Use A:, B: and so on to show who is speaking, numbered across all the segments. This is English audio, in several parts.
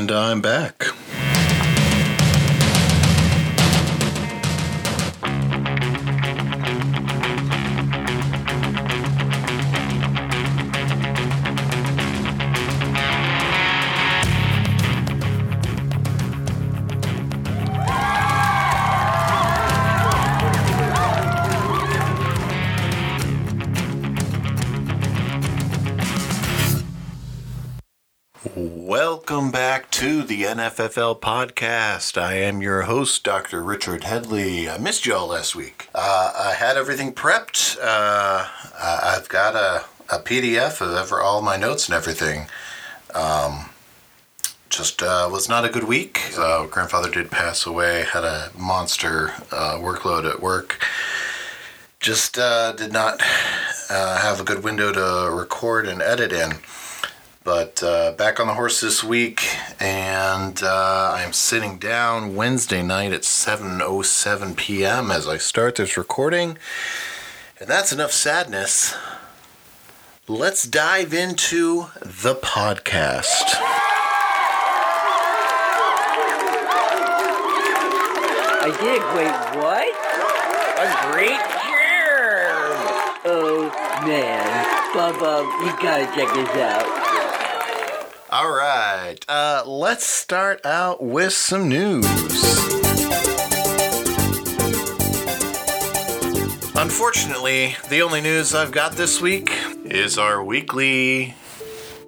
A: And I'm back. NFFL podcast. I am your host, Dr. Richard Headley. I missed y'all last week. Uh, I had everything prepped. Uh, I've got a, a PDF of ever, all my notes and everything. Um, just uh, was not a good week. Uh, grandfather did pass away, had a monster uh, workload at work. Just uh, did not have a good window to record and edit in. But uh, back on the horse this week, and uh, I am sitting down Wednesday night at 7:07 p.m. as I start this recording, and that's enough sadness. Let's dive into the podcast.
B: I did. Wait, what? A great germ. Oh man, Bubba, you gotta check this out.
A: All right, uh, let's start out with some news. Unfortunately, the only news I've got this week is our weekly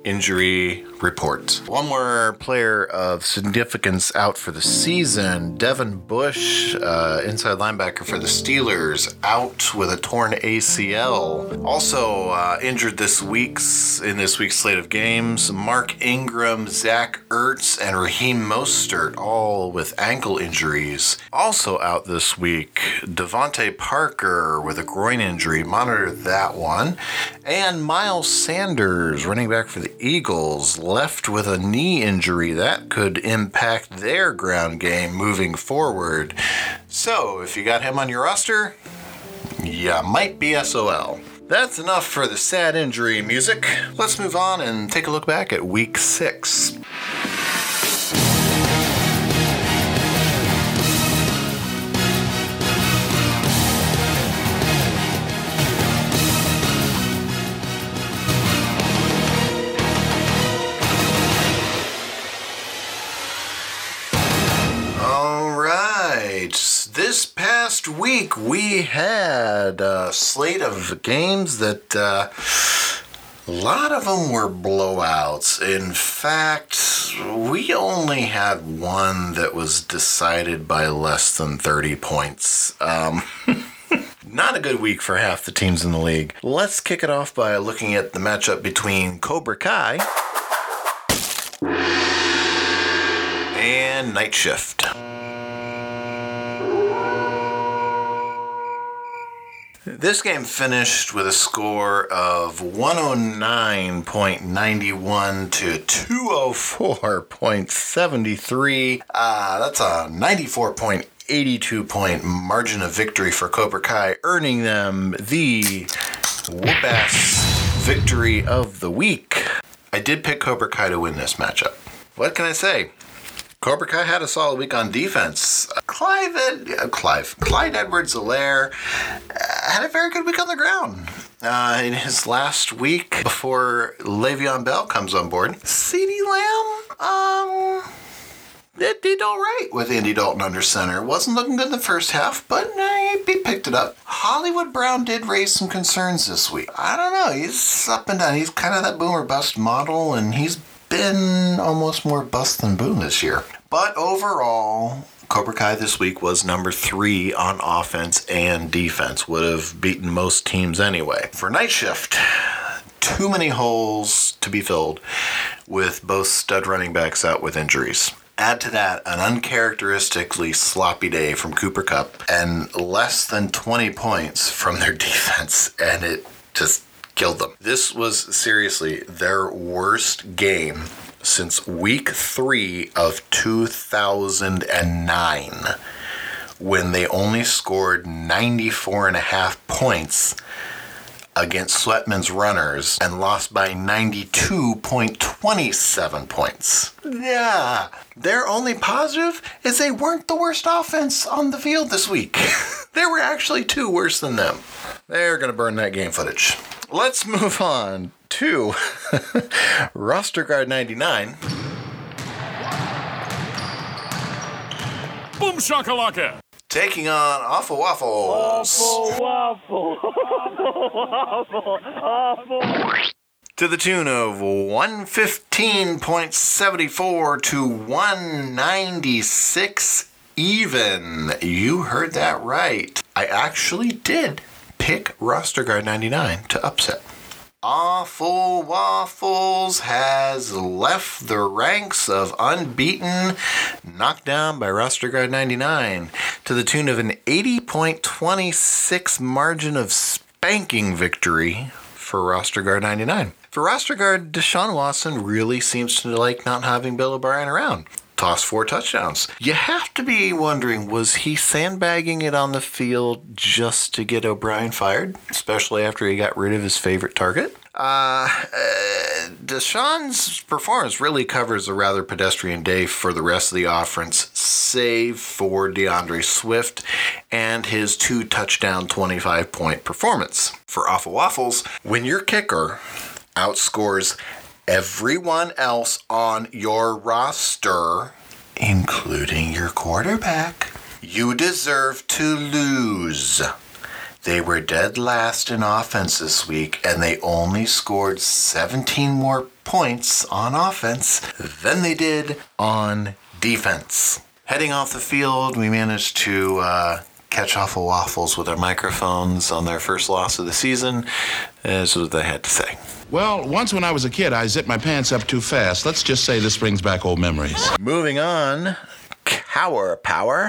A: injury report. One more player of significance out for the season. Devin Bush, uh, inside linebacker for the Steelers, out with a torn ACL. Also uh, injured this week's in this week's slate of games. Mark Ingram, Zach Ertz, and Raheem Mostert, all with ankle injuries. Also out this week, DeVante Parker with a groin injury. Monitor that one. And Miles Sanders, running back for the Eagles, left with a knee injury that could impact their ground game moving forward. So, if you got him on your roster, you might be SOL. That's enough for the sad injury music. Let's move on and take a look back at week six. Week we had a slate of games that uh, a lot of them were blowouts. In fact, we only had one that was decided by less than 30 points. Um, not a good week for half the teams in the league. Let's kick it off by looking at the matchup between Cobra Kai and Night Shift. This game finished with a score of 109.91 to 204.73. Uh, that's a 94.82 point margin of victory for Cobra Kai, earning them the whoop ass victory of the week. I did pick Cobra Kai to win this matchup. What can I say? Cobra Kai had a solid week on defense. Clive, Ed, uh, Clive, Clyde Edwards-Helaire uh, had a very good week on the ground. Uh, in his last week before Le'Veon Bell comes on board, CeeDee Lamb, um, it did all right with Andy Dalton under center. Wasn't looking good in the first half, but uh, he picked it up. Hollywood Brown did raise some concerns this week. I don't know. He's up and down. He's kind of that boomer bust model, and he's been almost more bust than boom this year. But overall, Cobra Kai this week was number three on offense and defense. Would have beaten most teams anyway. For night shift, too many holes to be filled with both stud running backs out with injuries. Add to that an uncharacteristically sloppy day from Cooper Kupp and less than 20 points from their defense, and it just killed them. This was seriously their worst game since week three of 2009 when they only scored 94 and a half points against Sweatman's runners and lost by 92.27 points. Yeah, their only positive is they weren't the worst offense on the field this week. there were actually two worse than them. They're going to burn that game footage. Let's move on to roster guard 99.
C: Boom shakalaka.
A: Taking on Awful Waffles.
B: Awful waffle, awful waffle, waffle.
A: to the tune of 115.74 to 196 even. You heard that right. I actually did pick roster guard 99 to upset. Awful Waffles has left the ranks of unbeaten, knocked down by roster guard 99 to the tune of an 80.26 margin of spanking victory for roster guard 99. For roster guard, Deshaun Watson really seems to like not having Bill O'Brien around. Tossed four touchdowns. You have to be wondering was he sandbagging it on the field just to get O'Brien fired, especially after he got rid of his favorite target? Uh, uh, Deshaun's performance really covers a rather pedestrian day for the rest of the offense, save for D'Andre Swift and his two touchdown 25 point performance. For Awful Waffles, when your kicker outscores everyone else on your roster, including your quarterback, you deserve to lose. They were dead last in offense this week, and they only scored 17 more points on offense than they did on defense. Heading off the field, we managed to uh, catch Awful Waffles with our microphones on their first loss of the season. This is what they had to say.
D: Well, once when I was a kid, I zipped my pants up too fast. Let's just say this brings back old memories.
A: Moving on, Cower Power.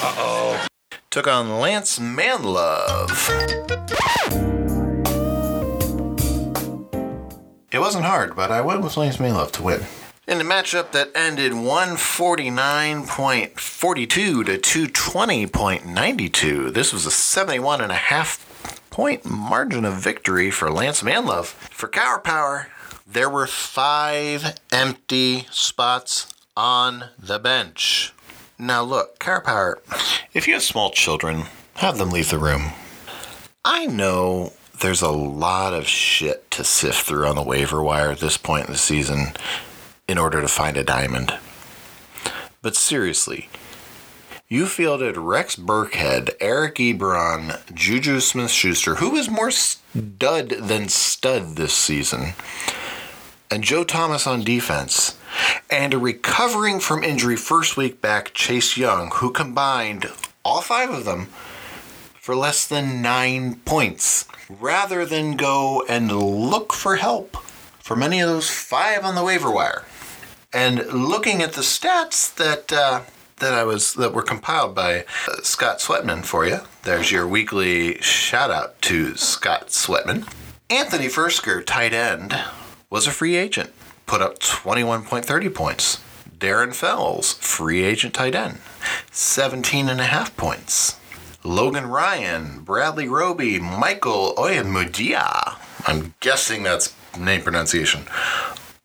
A: Uh oh. Took on Lance Manlove. It wasn't hard, but I went with Lance Manlove to win. In a matchup that ended 149.42 to 220.92, this was a 71 and a half point margin of victory for Lance Manlove. For Cower Power, there were five empty spots on the bench. Now, look, Cower Power, if you have small children, have them leave the room. I know there's a lot of shit to sift through on the waiver wire at this point in the season in order to find a diamond. But seriously, you fielded Rex Burkhead, Eric Ebron, Juju Smith Schuster, who was more stud than stud this season, and Joe Thomas on defense, and a recovering from injury first week back Chase Young, who combined all five of them for less than nine points, rather than go and look for help from any of those five on the waiver wire. And looking at the stats that uh, that I was that were compiled by uh, Scott Sweatman for you, there's your weekly shout out to Scott Sweatman. Anthony Firkser, tight end, was a free agent, put up 21.30 points. Darren Fells, free agent tight end, 17 and a half points. Logan Ryan, Bradley Roby, Michael Oyamudia. I'm guessing that's name pronunciation.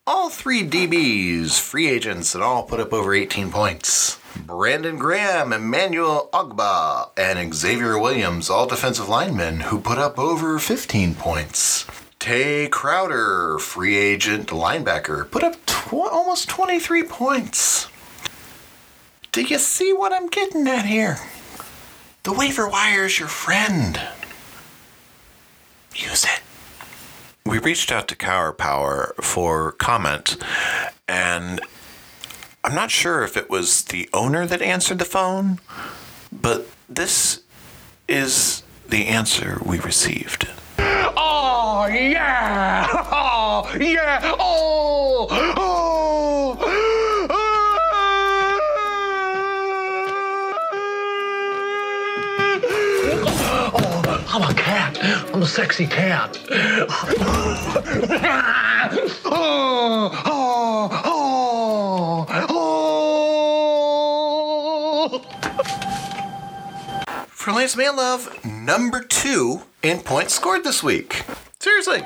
A: All three DBs, free agents, and all put up over 18 points. Brandon Graham, Emmanuel Ogbah, and Xavier Williams, all defensive linemen, who put up over 15 points. Tae Crowder, free agent linebacker, put up tw- almost 23 points. Do you see what I'm getting at here? The waiver wire is your friend. Use it. We reached out to Cower Power for comment, and I'm not sure if it was the owner that answered the phone, but this is the answer we received.
E: Oh yeah! Oh yeah! Oh! I'm a sexy cat.
A: For for Lance Manlove, number two in points scored this week. Seriously.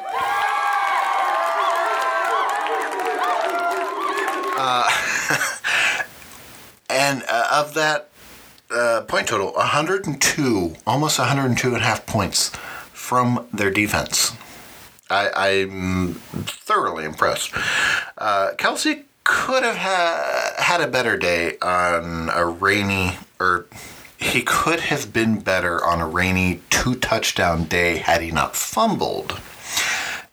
A: Uh, and uh, of that uh, point total, 102, almost 102 and a half points from their defense. I, I'm thoroughly impressed. Uh, Kelce could have ha- had a better day on a rainy, or he could have been better on a rainy two touchdown day had he not fumbled.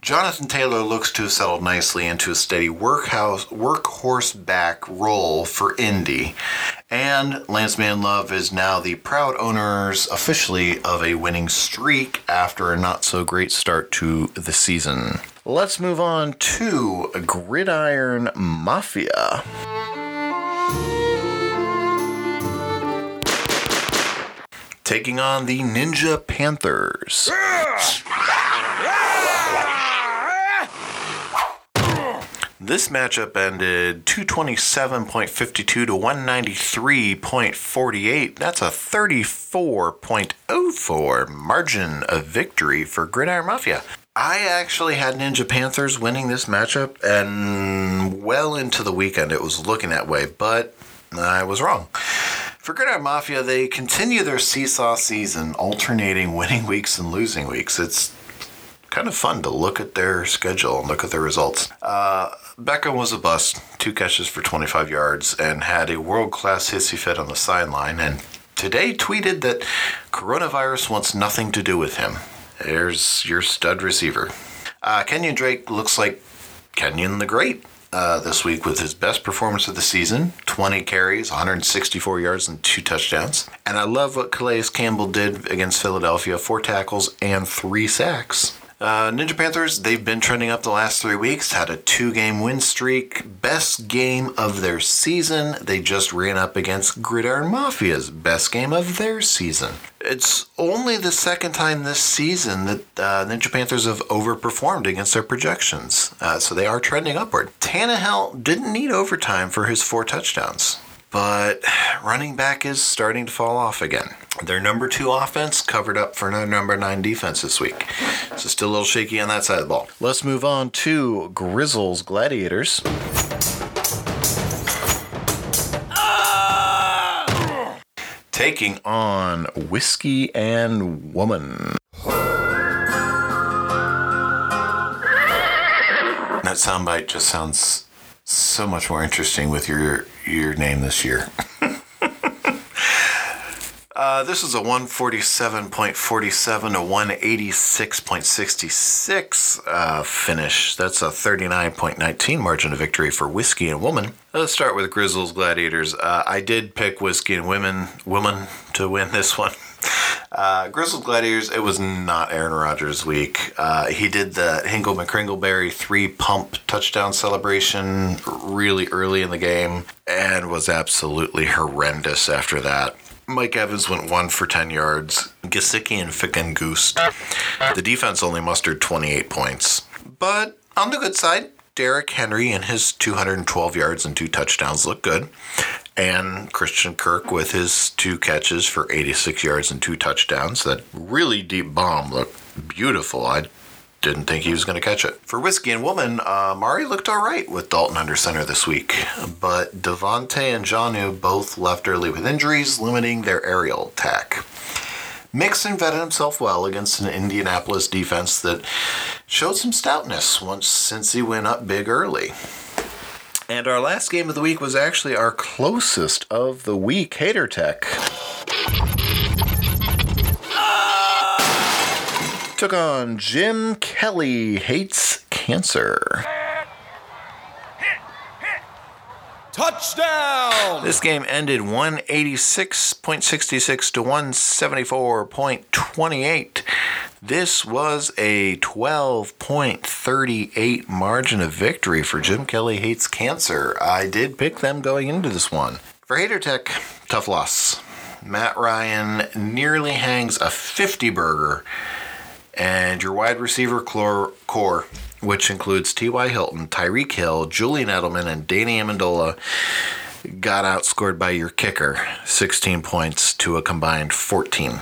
A: Jonathan Taylor looks to have settled nicely into a steady workhouse, workhorse back role for Indy. And Lance Manlove is now the proud owners officially of a winning streak after a not so great start to the season. Let's move on to Gridiron Mafia. Taking on the Ninja Panthers. This matchup ended 227.52 to 193.48. That's a 34.04 margin of victory for Gridiron Mafia. I actually had Ninja Panthers winning this matchup, and well into the weekend it was looking that way, but I was wrong. For Gridiron Mafia, they continue their seesaw season, alternating winning weeks and losing weeks. It's kind of fun to look at their schedule and look at their results. Uh, Beckham was a bust, two catches for 25 yards, and had a world class hissy fit on the sideline. And today tweeted that coronavirus wants nothing to do with him. There's your stud receiver. Uh, Kenyan Drake looks like Kenyon the Great. Uh, this week with his best performance of the season 20 carries, 164 yards, and two touchdowns. And I love what Calais Campbell did against Philadelphia four tackles and three sacks. Uh, Ninja Panthers, they've been trending up the last three weeks, had a two game win streak, best game of their season. They just ran up against Gridiron Mafia's best game of their season. It's only the second time this season that uh, Ninja Panthers have overperformed against their projections, uh, so they are trending upward. Tannehill didn't need overtime for his four touchdowns but running back is starting to fall off again. Their number two offense covered up for their number nine defense this week. So still a little shaky on that side of the ball. Let's move on to Grizzles Gladiators. Taking on Whiskey and Woman. That soundbite just sounds so much more interesting with your your name this year. uh, this is a 147.47 to 186.66 uh, finish. That's a 39.19 margin of victory for Whiskey and Woman. Let's start with Grizzles Gladiators. Uh, I did pick Whiskey and Women Woman to win this one. Uh, Grizzle Gladiators, it was not Aaron Rodgers' week. Uh, he did the Hingle McCringleberry three pump touchdown celebration really early in the game and was absolutely horrendous after that. Mike Evans went one for 10 yards. Gesicki and Ficken goosed. The defense only mustered 28 points. But on the good side, Derrick Henry and his 212 yards and two touchdowns look good and Christian Kirk with his two catches for 86 yards and two touchdowns. That really deep bomb looked beautiful. I didn't think he was going to catch it. For Whiskey and Woman, uh, Mari looked all right with Dalton under center this week, but Devontae and Jonnu both left early with injuries, limiting their aerial attack. Mixon vetted himself well against an Indianapolis defense that showed some stoutness once since he went up big early. And our last game of the week was actually our closest of the week, Hater Tech. Took on Jim Kelly Hates Cancer.
C: Touchdown!
A: This game ended 186.66 to 174.28. This was a 12.38 margin of victory for Jim Kelly Hates Cancer. I did pick them going into this one. For Hater Tech, tough loss. Matt Ryan nearly hangs a 50 burger, and your wide receiver core, which includes T.Y. Hilton, Tyreek Hill, Julian Edelman, and Danny Amendola, got outscored by your kicker, 16 points to a combined 14.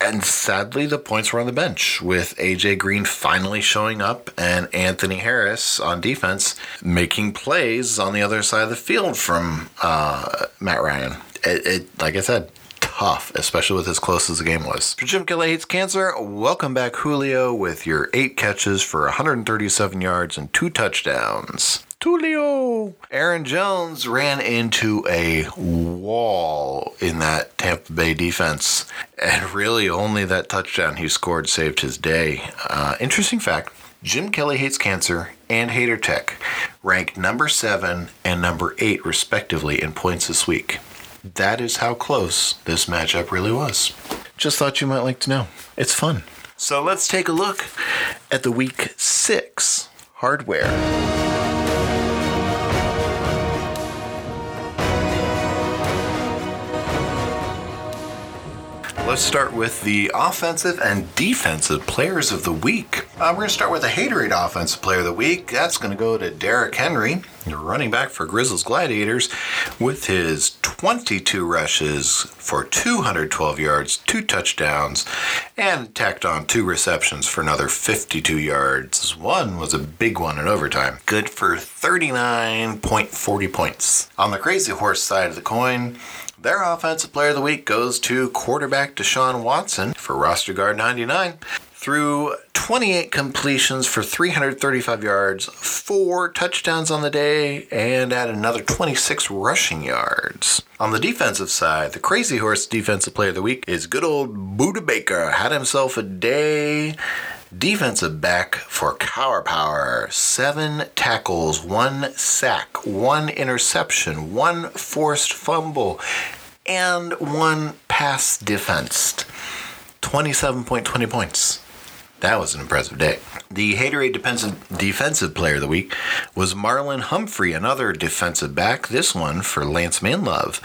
A: And sadly, the points were on the bench with AJ Green finally showing up and Anthony Harris on defense making plays on the other side of the field from uh, Matt Ryan. It, it, like I said, tough, especially with as close as the game was. For Jim Kelly Hates Cancer, welcome back, Julio, with your eight catches for 137 yards and two touchdowns. Tulio. Aaron Jones ran into a wall in that Tampa Bay defense, and really only that touchdown he scored saved his day. Uh, interesting fact Jim Kelly Hates Cancer and Hater Tech ranked number seven and number eight, respectively, in points this week. That is how close this matchup really was. Just thought you might like to know. It's fun. So let's take a look at the week six hardware. Let's start with the offensive and defensive players of the week. Uh, we're going to start with the Haterade Offensive Player of the Week. That's going to go to Derrick Henry, running back for Grizzlies Gladiators, with his 22 rushes for 212 yards, two touchdowns, and tacked on two receptions for another 52 yards. One was a big one in overtime. Good for 39.40 points. On the Crazy Horse side of the coin, their offensive player of the week goes to quarterback Deshaun Watson for roster guard 99 through 28 completions for 335 yards, four touchdowns on the day, and at another 26 rushing yards. On the defensive side, the Crazy Horse defensive player of the week is good old Budda Baker. Had himself a day defensive back for Cower Power. Seven tackles, one sack, one interception, one forced fumble, and one pass defensed. 27.20 points. That was an impressive day. The Haterade defensive, defensive player of the week was Marlon Humphrey, another defensive back, this one for Lance Manlove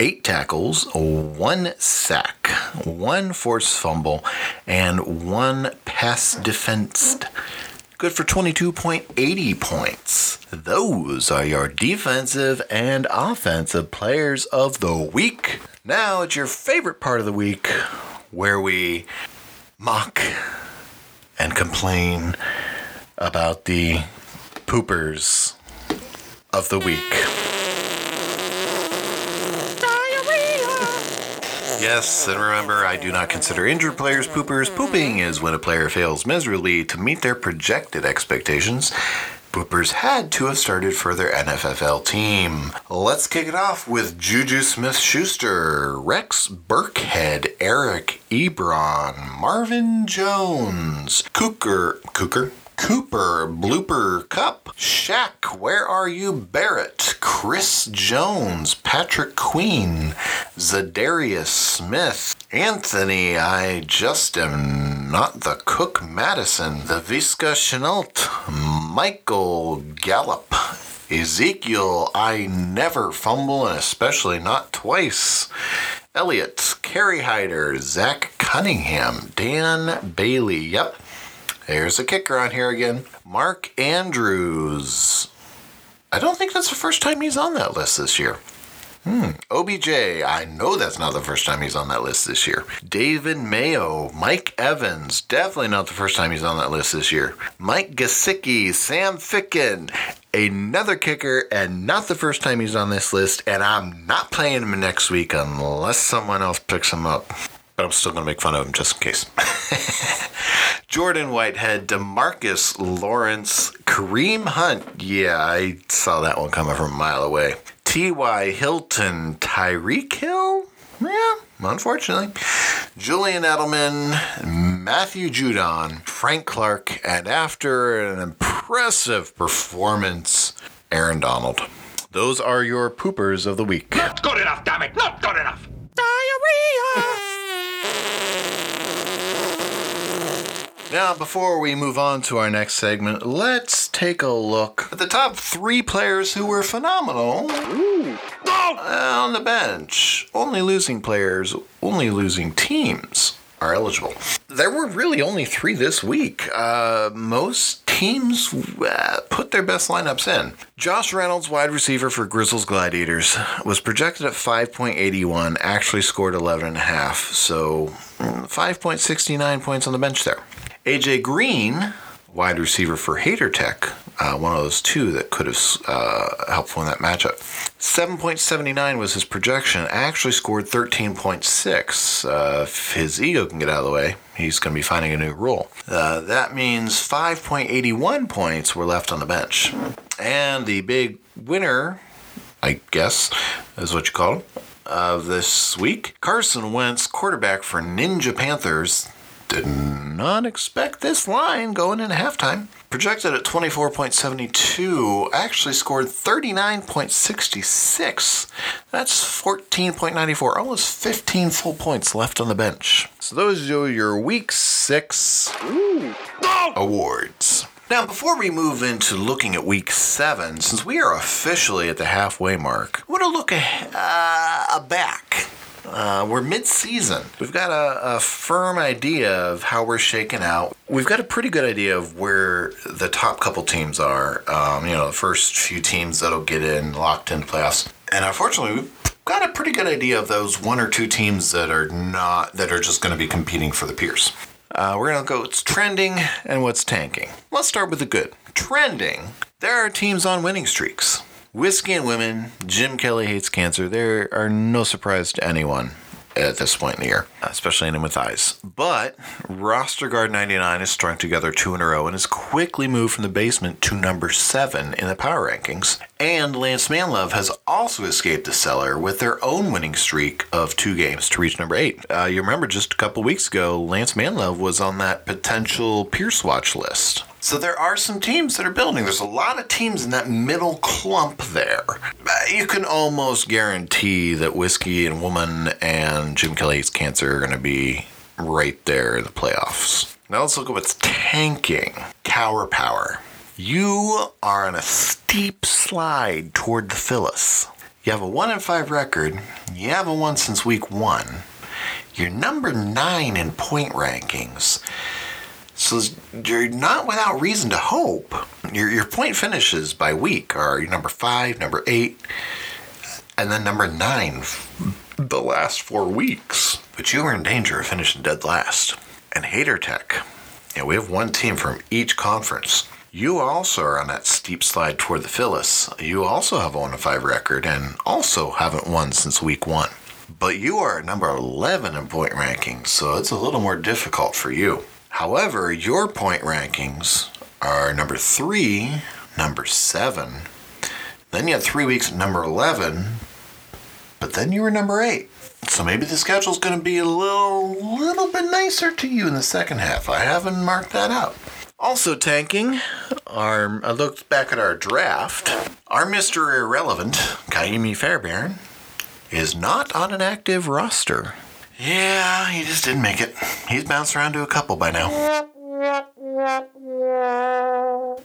A: eight tackles, one sack, one forced fumble, and one pass defensed. Good for 22.80 points. Those are your defensive and offensive players of the week. Now it's your favorite part of the week where we mock and complain about the poopers of the week. Yes, and remember, I do not consider injured players poopers. Pooping is when a player fails miserably to meet their projected expectations. Poopers had to have started for their NFFL team. Let's kick it off with Juju Smith Schuster, Rex Burkhead, Eric Ebron, Marvin Jones, Cooker, Cooker, Cooper, Blooper Cup, Shaq, Where Are You? Barrett, Chris Jones, Patrick Queen, Za'Darius Smith, Anthony, I just am not the Cook Madison, Laviska Shenault, Michael Gallup, Ezekiel, I never fumble and especially not twice. Elliott, Carrie Hyder, Zach Cunningham, Dan Bailey, yep, there's a kicker on here again. Mark Andrews. I don't think that's the first time he's on that list this year. Hmm. OBJ, I know that's not the first time he's on that list this year. David Mayo, Mike Evans, definitely not the first time he's on that list this year. Mike Gesicki, Sam Ficken, another kicker, and not the first time he's on this list. And I'm not playing him next week unless someone else picks him up. But I'm still going to make fun of him just in case. Jordan Whitehead, Demarcus Lawrence, Kareem Hunt. Yeah, I saw that one coming from a mile away. T.Y. Hilton, Tyreek Hill? Yeah, unfortunately. Julian Edelman, Matthew Judon, Frank Clark, and after an impressive performance, Aaron Donald. Those are your poopers of the week.
E: Not good enough, damn it! Not good enough!
A: Now, before we move on to our next segment, let's take a look at the top three players who were phenomenal on the bench. Only losing players, only losing teams are eligible. There were really only three this week. Uh, most teams uh, put their best lineups in. Josh Reynolds, wide receiver for Grizzles Gladiators, was projected at 5.81, actually scored 11.5. So 5.69 points on the bench there. AJ Green, wide receiver for Hater Tech, uh, one of those two that could have uh, helped win that matchup. 7.79 was his projection. Actually scored 13.6. Uh, if his ego can get out of the way, he's going to be finding a new role. Uh, that means 5.81 points were left on the bench. And the big winner, I guess, is what you call him, of this week Carson Wentz, quarterback for Ninja Panthers. Did not expect this line going into halftime. Projected at 24.72, actually scored 39.66. That's 14.94, almost 15 full points left on the bench. So those are your week six awards. Now, before we move into looking at week seven, since we are officially at the halfway mark, I want to look a, uh, back. Uh, we're mid-season. We've got a, a, firm idea of how we're shaking out. We've got a pretty good idea of where the top couple teams are. Um, you know, the first few teams that'll get in locked in playoffs. And unfortunately, we've got a pretty good idea of those one or two teams that are not that are just going to be competing for the peers. Uh, we're going to go what's trending and what's tanking. Let's start with the good. Trending, there are teams on winning streaks. Whiskey and Women, Jim Kelly hates cancer. There are no surprise to anyone at this point in the year, especially anyone with eyes. But Roster Guard 99 has strung together two in a row and has quickly moved from the basement to number seven in the power rankings. And Lance Manlove has also escaped the cellar with their own winning streak of two games to reach number eight. Uh, you remember just a couple weeks ago, Lance Manlove was on that potential Pierce Watch list. So there are some teams that are building. There's a lot of teams in that middle clump there. You can almost guarantee that Whiskey and Woman and Jim Kelly's Cancer are going to be right there in the playoffs. Now let's look at what's tanking. Cower Power. You are on a steep slide toward the Phyllis. You have a 1 in 5 record. You haven't won since week 1. You're number 9 in point rankings. So you're not without reason to hope. Your, your point finishes by week are number five, number eight, and then number nine the last four weeks. But you are in danger of finishing dead last. And Hater Tech, you know, we have one team from each conference. You also are on that steep slide toward the Phyllis. You also have a 1 5 record and also haven't won since week one. But you are number 11 in point rankings, so it's a little more difficult for you. However, your point rankings are number three, number seven. Then you had three weeks at number 11, but then you were number eight. So maybe the schedule's going to be a little, little bit nicer to you in the second half. I haven't marked that out. Also tanking, our I looked back at our draft. Our Mr. Irrelevant, Kaimi Fairbairn, is not on an active roster. Yeah, he just didn't make it. He's bounced around to a couple by now.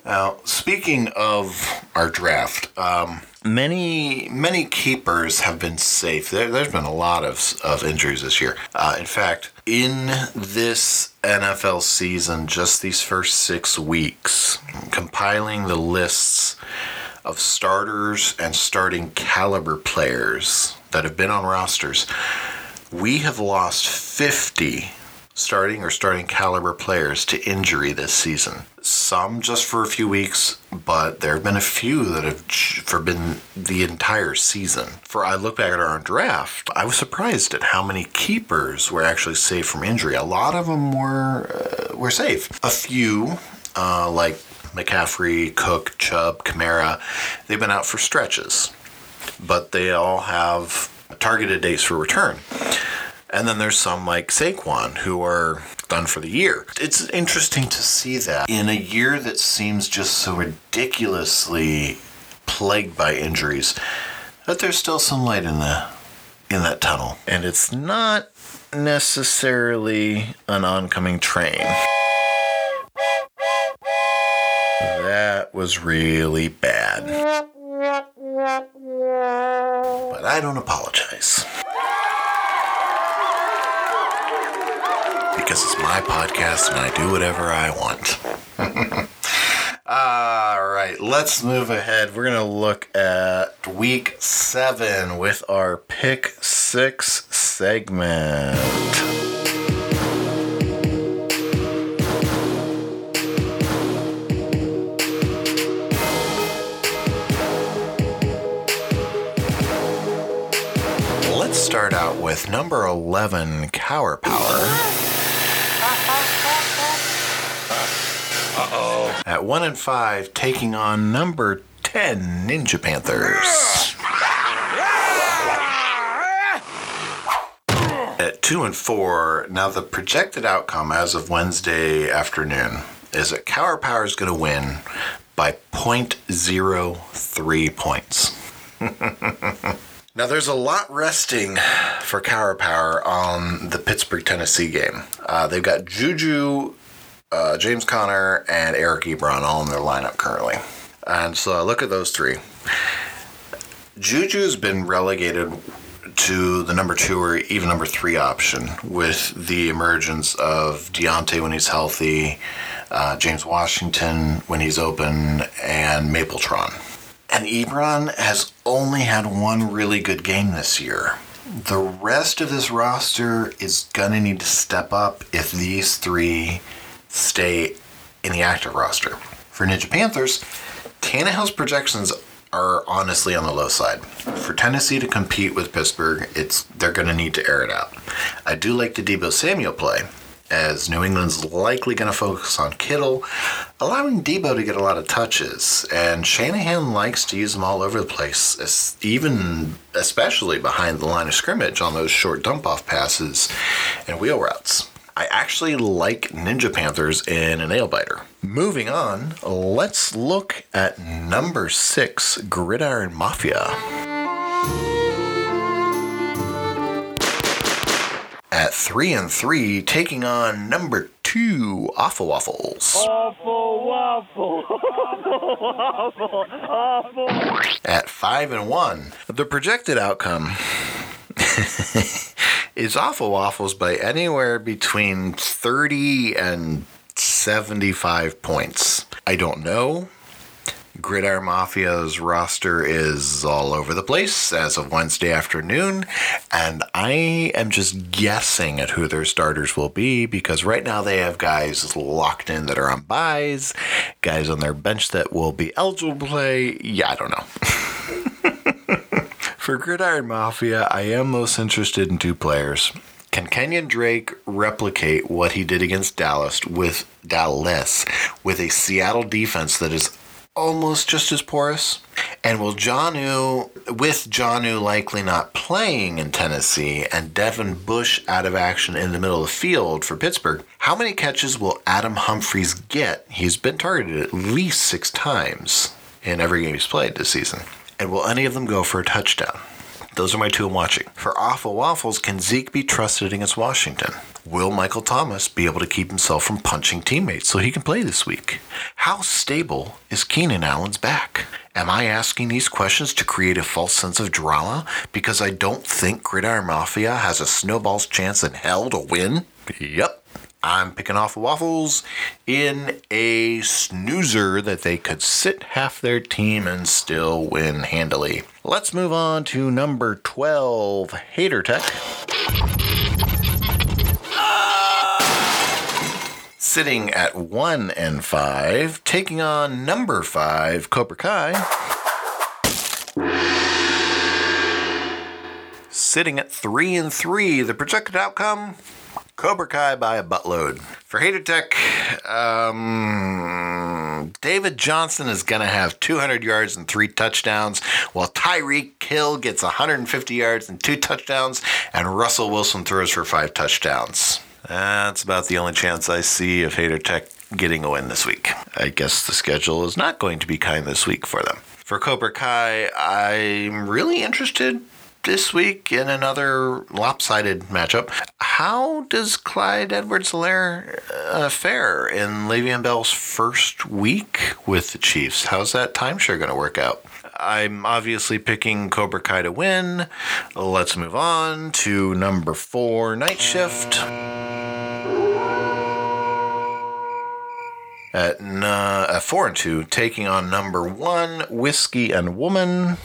A: Now, speaking of our draft, um, many many keepers have been safe. There, has been a lot of, of injuries this year. Uh, in fact, in this NFL season, just these first six weeks, compiling the lists of starters and starting caliber players that have been on rosters we have lost 50 starting or starting caliber players to injury this season. Some just for a few weeks, but there have been a few that have for been the entire season. For I look back at our draft, I was surprised at how many keepers were actually safe from injury. A lot of them were uh, were safe. A few, uh, like McCaffrey, Cook, Chubb, Kamara, they've been out for stretches, but they all have targeted dates for return. And then there's some like Saquon who are done for the year. It's interesting to see that in a year that seems just so ridiculously plagued by injuries, that there's still some light in the in that tunnel. And it's not necessarily an oncoming train. That was really bad. I don't apologize. Because it's my podcast and I do whatever I want. All right, let's move ahead. We're going to look at week seven with our pick six segment. With number 11, Cower Power. Uh-oh. At 1 and 5, taking on number 10, Ninja Panthers. At 2 and 4, now the projected outcome as of Wednesday afternoon is that Cower Power is going to win by 0.03 points. now, there's a lot resting for Cower Power on the Pittsburgh, Tennessee game. Uh, they've got Juju, uh, James Conner, and Eric Ebron all in their lineup currently. And so I look at those three. Juju's been relegated to the number two or even number three option with the emergence of Diontae when he's healthy, uh, James Washington when he's open, and Mapletron. And Ebron has only had one really good game this year. The rest of this roster is going to need to step up if these three stay in the active roster. For Ninja Panthers, Tannehill's projections are honestly on the low side. For Tennessee to compete with Pittsburgh, it's they're going to need to air it out. I do like the Deebo Samuel play, as New England's likely going to focus on Kittle, allowing Deebo to get a lot of touches. And Shanahan likes to use them all over the place, even especially behind the line of scrimmage on those short dump off passes and wheel routes. I actually like Ninja Panthers in a nail biter. Moving on, let's look at number six, Gridiron Mafia. At three and three, taking on number two, Awful Waffles.
B: Awful waffle. awful, awful.
A: At five and one, the projected outcome is Awful Waffles by anywhere between 30 and 75 points. I don't know. Gridiron Mafia's roster is all over the place as of Wednesday afternoon, and I am just guessing at who their starters will be because right now they have guys locked in that are on byes, guys on their bench that will be eligible to play. Yeah, I don't know. For Gridiron Mafia, I am most interested in two players. Can Kenyan Drake replicate what he did against Dallas with Dallas with a Seattle defense that is almost just as porous? And will Jonnu, with Jonnu likely not playing in Tennessee and Devin Bush out of action in the middle of the field for Pittsburgh, how many catches will Adam Humphries get? He's been targeted at least six times in every game he's played this season. And will any of them go for a touchdown? Those are my two I'm watching. For Awful Waffles, can Zeke be trusted against Washington? Will Michael Thomas be able to keep himself from punching teammates so he can play this week? How stable is Keenan Allen's back? Am I asking these questions to create a false sense of drama because I don't think Gridiron Mafia has a snowball's chance in hell to win? Yep. I'm picking off waffles in a snoozer that they could sit half their team and still win handily. Let's move on to number 12, Hater Tech. Sitting at 1 and 5, taking on number 5, Cobra Kai. Sitting at 3 and 3, the projected outcome Cobra Kai by a buttload. For Hater Tech, um, David Johnson is going to have 200 yards and three touchdowns, while Tyreek Hill gets 150 yards and two touchdowns, and Russell Wilson throws for five touchdowns. That's about the only chance I see of Hater Tech getting a win this week. I guess the schedule is not going to be kind this week for them. For Cobra Kai, I'm really interested this week in another lopsided matchup. How does Clyde Edwards Helaire uh, fare in Le'Veon Bell's first week with the Chiefs? How's that timeshare going to work out? I'm obviously picking Cobra Kai to win. Let's move on to number four, Night Shift. At, uh, at four and two, taking on number one, Whiskey and Woman.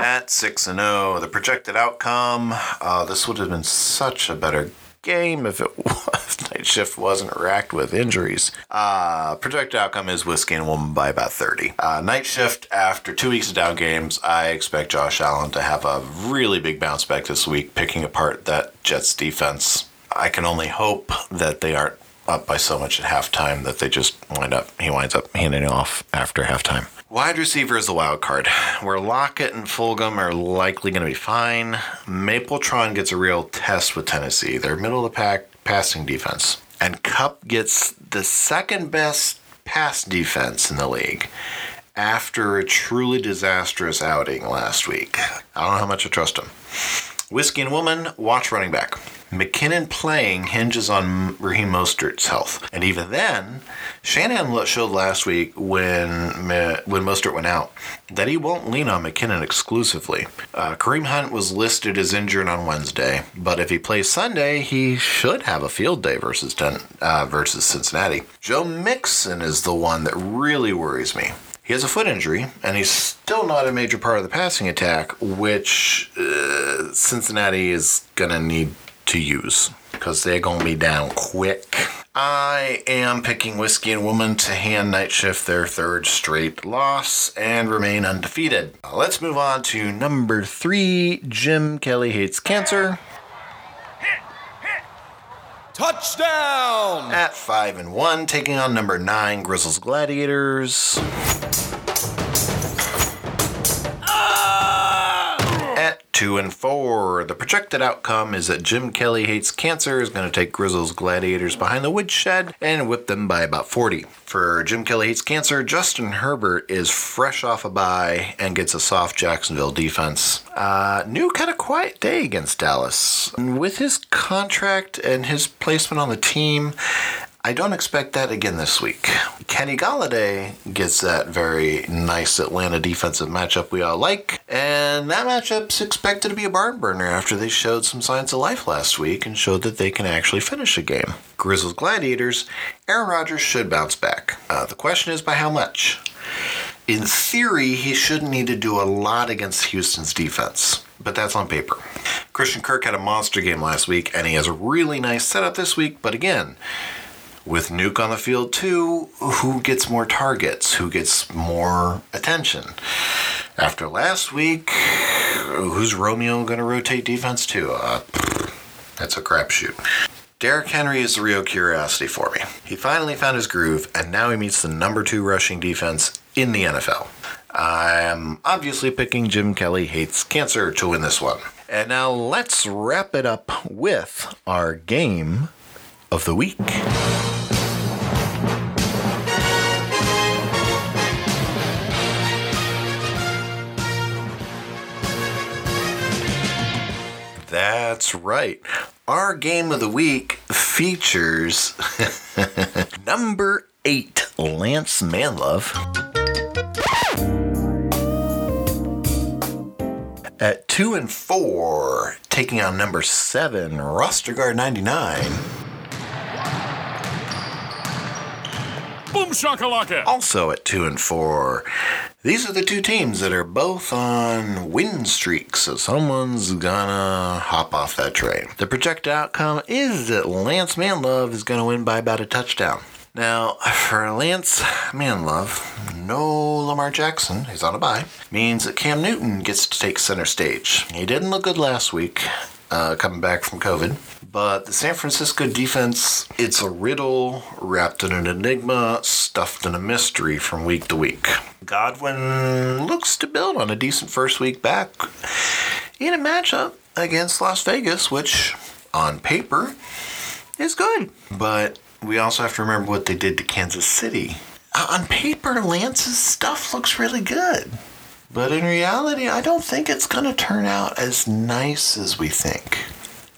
A: At six and zero, the projected outcome. Uh, this would have been such a better game if it was. night shift wasn't racked with injuries. Uh, projected outcome is Whiskey and Woman by about 30. Uh, night shift, after two weeks of down games, I expect Josh Allen to have a really big bounce back this week, picking apart that Jets defense. I can only hope that they aren't up by so much at halftime that they just wind up, he winds up handing off after halftime. Wide receiver is the wild card, where Lockett and Fulgham are likely going to be fine. Mapletron gets a real test with Tennessee. They're middle of the pack passing defense. And Kupp gets the second best pass defense in the league after a truly disastrous outing last week. I don't know how much I trust him. Whiskey and Woman, watch running back. McKinnon playing hinges on Raheem Mostert's health. And even then, Shanahan showed last week when when Mostert went out that he won't lean on McKinnon exclusively. Uh, Kareem Hunt was listed as injured on Wednesday, but if he plays Sunday, he should have a field day versus uh, versus Cincinnati. Joe Mixon is the one that really worries me. He has a foot injury, and he's still not a major part of the passing attack, which uh, Cincinnati is going to need to use because they're going to be down quick. I am picking Whiskey and Woman to hand Night Shift their third straight loss and remain undefeated. Let's move on to number three Jim Kelly Hates Cancer.
C: Touchdown!
A: At five and one, taking on number nine Grizzles Gladiators. Two and four, the projected outcome is that Jim Kelly Hates Cancer is going to take Grizzles Gladiators behind the woodshed and whip them by about 40. For Jim Kelly Hates Cancer, Justin Herbert is fresh off a bye and gets a soft Jacksonville defense. Uh, new kind of quiet day against Dallas. With his contract and his placement on the team, I don't expect that again this week. Kenny Golladay gets that very nice Atlanta defensive matchup we all like, and that matchup's expected to be a barn burner after they showed some signs of life last week and showed that they can actually finish a game. Grizzles Gladiators, Aaron Rodgers should bounce back. Uh, the question is by how much? In theory, he shouldn't need to do a lot against Houston's defense, but that's on paper. Christian Kirk had a monster game last week, and he has a really nice setup this week, but again, with Nuk on the field too, who gets more targets? Who gets more attention? After last week, who's Romeo going to rotate defense to? Uh, that's a crapshoot. Derrick Henry is the real curiosity for me. He finally found his groove, and now he meets the number two rushing defense in the NFL. I'm obviously picking Jim Kelly Hates Cancer to win this one. And now let's wrap it up with our game of the week. That's right. Our game of the week features number eight, Lance Manlove. At two and four, taking on number seven, Roster Guard 99.
C: Boom shakalaka!
A: Also at two and four. These are the two teams that are both on win streaks, so someone's gonna hop off that train. The projected outcome is that Lance Manlove is gonna win by about a touchdown. Now, for Lance Manlove, no Lamar Jackson, he's on a bye, means that Cam Newton gets to take center stage. He didn't look good last week, uh, coming back from COVID. But the San Francisco defense, it's a riddle wrapped in an enigma, stuffed in a mystery from week to week. Godwin looks to build on a decent first week back in a matchup against Las Vegas, which on paper is good. But we also have to remember what they did to Kansas City. Uh, on paper, Lance's stuff looks really good. But in reality, I don't think it's going to turn out as nice as we think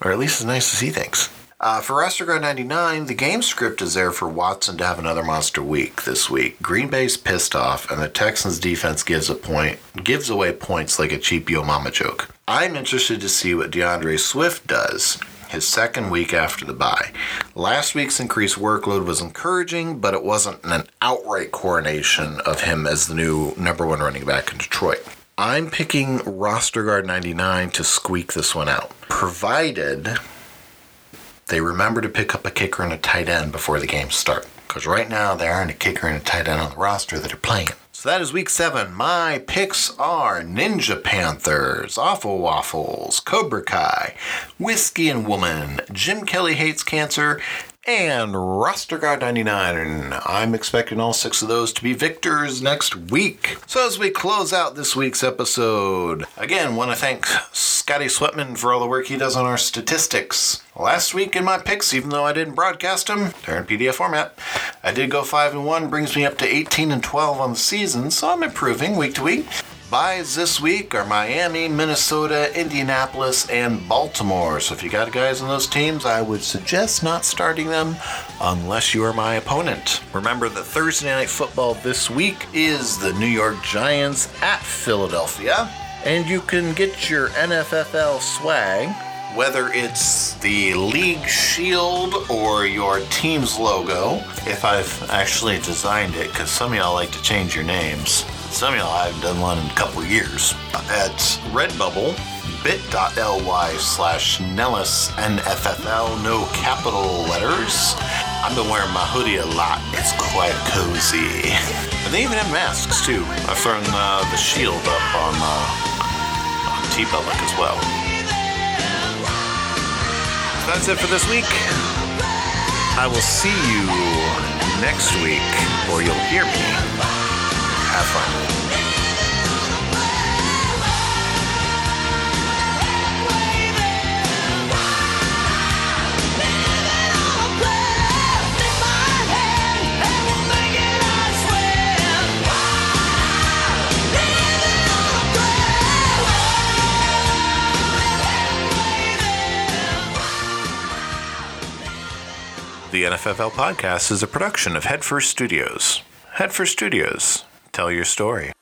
A: or at least as nice as he thinks. Uh, for Roster Guard 99, the game script is there for Watson to have another monster week this week. Green Bay's pissed off, and the Texans' defense gives a point, gives away points like a cheap yo mama joke. I'm interested to see what D'Andre Swift does his second week after the bye. Last week's increased workload was encouraging, but it wasn't an outright coronation of him as the new number one running back in Detroit. I'm picking Roster Guard 99 to squeak this one out, provided they remember to pick up a kicker and a tight end before the games start. Because right now, there aren't a kicker and a tight end on the roster that are playing. So that is week seven. My picks are Ninja Panthers, Awful Waffles, Cobra Kai, Whiskey and Woman, Jim Kelly Hates Cancer, and Roster Guard 99. And I'm expecting all six of those to be victors next week. So as we close out this week's episode, again, want to thank Scotty Sweatman for all the work he does on our statistics. Last week in my picks, even though I didn't broadcast them, they're in PDF format. I did go 5 and 1, brings me up to 18 and 12 on the season, so I'm improving week to week. Byes this week are Miami, Minnesota, Indianapolis, and Baltimore. So if you got guys on those teams, I would suggest not starting them unless you are my opponent. Remember that Thursday night football this week is the New York Giants at Philadelphia. And you can get your NFFL swag whether it's the league shield or your team's logo, if I've actually designed it, because some of y'all like to change your names. Y'all I haven't done one in a couple years. At Redbubble, bit.ly slash Nellis NFFL, no capital letters. I've been wearing my hoodie a lot. It's quite cozy. And they even have masks too. I've thrown uh, the shield up on, uh, on TeePublic as well. That's it for this week. I will see you next week, or you'll hear me. Have fun. The NFFL podcast is a production of Headfirst Studios. Headfirst Studios, tell your story.